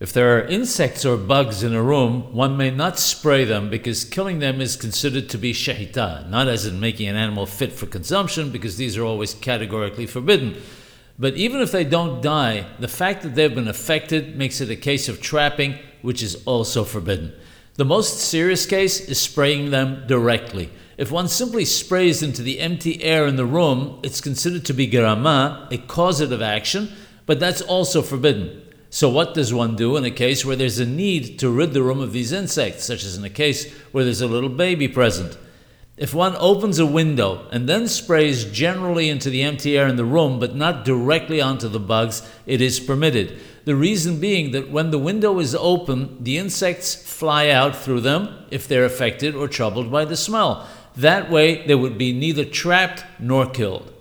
If there are insects or bugs in a room, one may not spray them because killing them is considered to be shahita, not as in making an animal fit for consumption, because these are always categorically forbidden. But even if they don't die, the fact that they've been affected makes it a case of trapping, which is also forbidden. The most serious case is spraying them directly. If one simply sprays into the empty air in the room, it's considered to be garama, a causative action, but that's also forbidden. So, what does one do in a case where there's a need to rid the room of these insects, such as in a case where there's a little baby present? If one opens a window and then sprays generally into the empty air in the room, but not directly onto the bugs, it is permitted. The reason being that when the window is open, the insects fly out through them if they're affected or troubled by the smell. That way, they would be neither trapped nor killed.